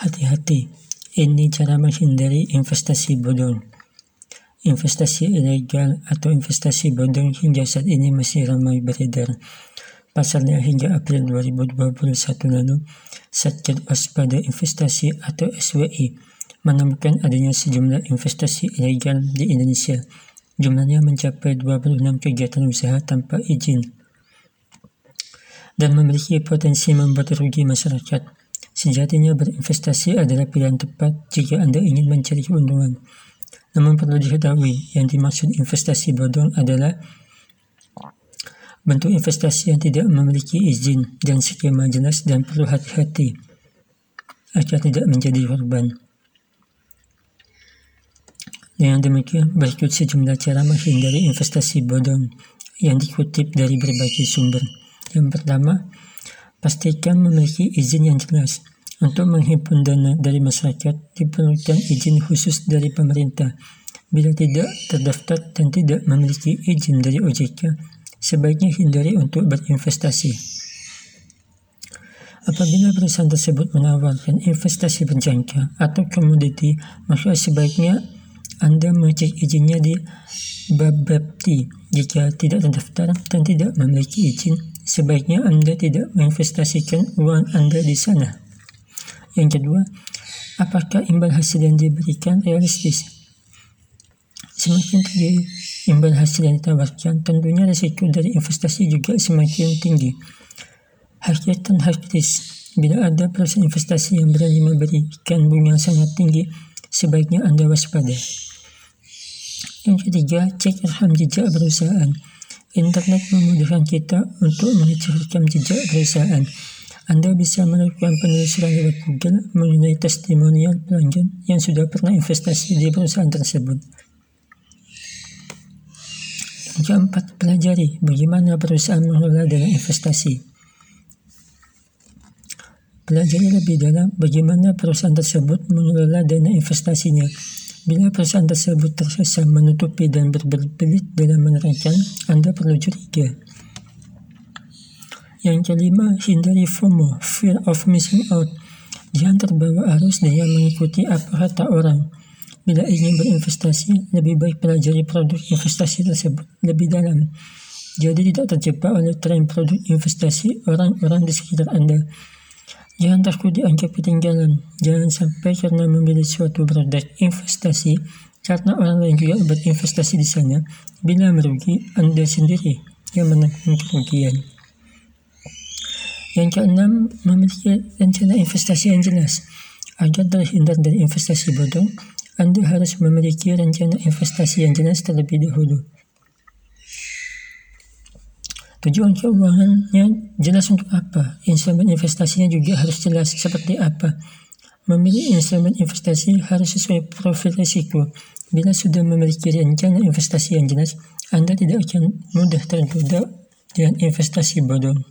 Hati-hati, ini cara menghindari investasi bodong. Investasi ilegal atau investasi bodong hingga saat ini masih ramai beredar. Pasalnya hingga April 2021 lalu, Satgas Waspada Investasi atau SWI menemukan adanya sejumlah investasi ilegal di Indonesia. Jumlahnya mencapai 26 kegiatan usaha tanpa izin dan memiliki potensi membuat rugi masyarakat. Sejatinya berinvestasi adalah pilihan tepat jika Anda ingin mencari keuntungan. Namun perlu diketahui, yang dimaksud investasi bodong adalah bentuk investasi yang tidak memiliki izin dan skema jelas dan perlu hati-hati agar tidak menjadi korban. Dengan demikian, berikut sejumlah cara menghindari investasi bodong yang dikutip dari berbagai sumber. Yang pertama, pastikan memiliki izin yang jelas. Untuk menghimpun dana dari masyarakat diperlukan izin khusus dari pemerintah. Bila tidak terdaftar dan tidak memiliki izin dari OJK, sebaiknya hindari untuk berinvestasi. Apabila perusahaan tersebut menawarkan investasi berjangka atau komoditi, maka sebaiknya Anda mengecek izinnya di Babapti. Jika tidak terdaftar dan tidak memiliki izin, sebaiknya Anda tidak menginvestasikan uang Anda di sana. Yang kedua, apakah imbal hasil yang diberikan realistis? Semakin tinggi imbal hasil yang ditawarkan, tentunya risiko dari investasi juga semakin tinggi. Hakikat hakis, bila ada proses investasi yang berani memberikan bunga sangat tinggi, sebaiknya Anda waspada. Yang ketiga, cek rekam jejak perusahaan. Internet memudahkan kita untuk mengecek rekam jejak perusahaan. Anda bisa melakukan penelusuran lewat Google mengenai testimonial pelanggan yang sudah pernah investasi di perusahaan tersebut. Yang keempat, pelajari bagaimana perusahaan mengelola dana investasi. Pelajari lebih dalam bagaimana perusahaan tersebut mengelola dana investasinya. Bila perusahaan tersebut terkesan menutupi dan berbelit dalam menerangkan, Anda perlu curiga. Yang kelima, hindari FOMO, fear of missing out. Jangan terbawa arus dengan mengikuti apa kata orang. Bila ingin berinvestasi, lebih baik pelajari produk investasi tersebut lebih dalam. Jadi tidak terjebak oleh tren produk investasi orang-orang di sekitar Anda. Jangan takut dianggap ketinggalan. Jangan sampai karena memilih suatu produk investasi karena orang lain juga berinvestasi di sana. Bila merugi, Anda sendiri yang menanggung kerugian. Yang keenam, memiliki rencana investasi yang jelas. Agar terhindar dari investasi bodong, Anda harus memiliki rencana investasi yang jelas terlebih dahulu. Tujuan keuangannya jelas untuk apa, instrumen investasinya juga harus jelas seperti apa. Memilih instrumen investasi harus sesuai profil risiko. Bila sudah memiliki rencana investasi yang jelas, Anda tidak akan mudah tergoda dengan investasi bodong.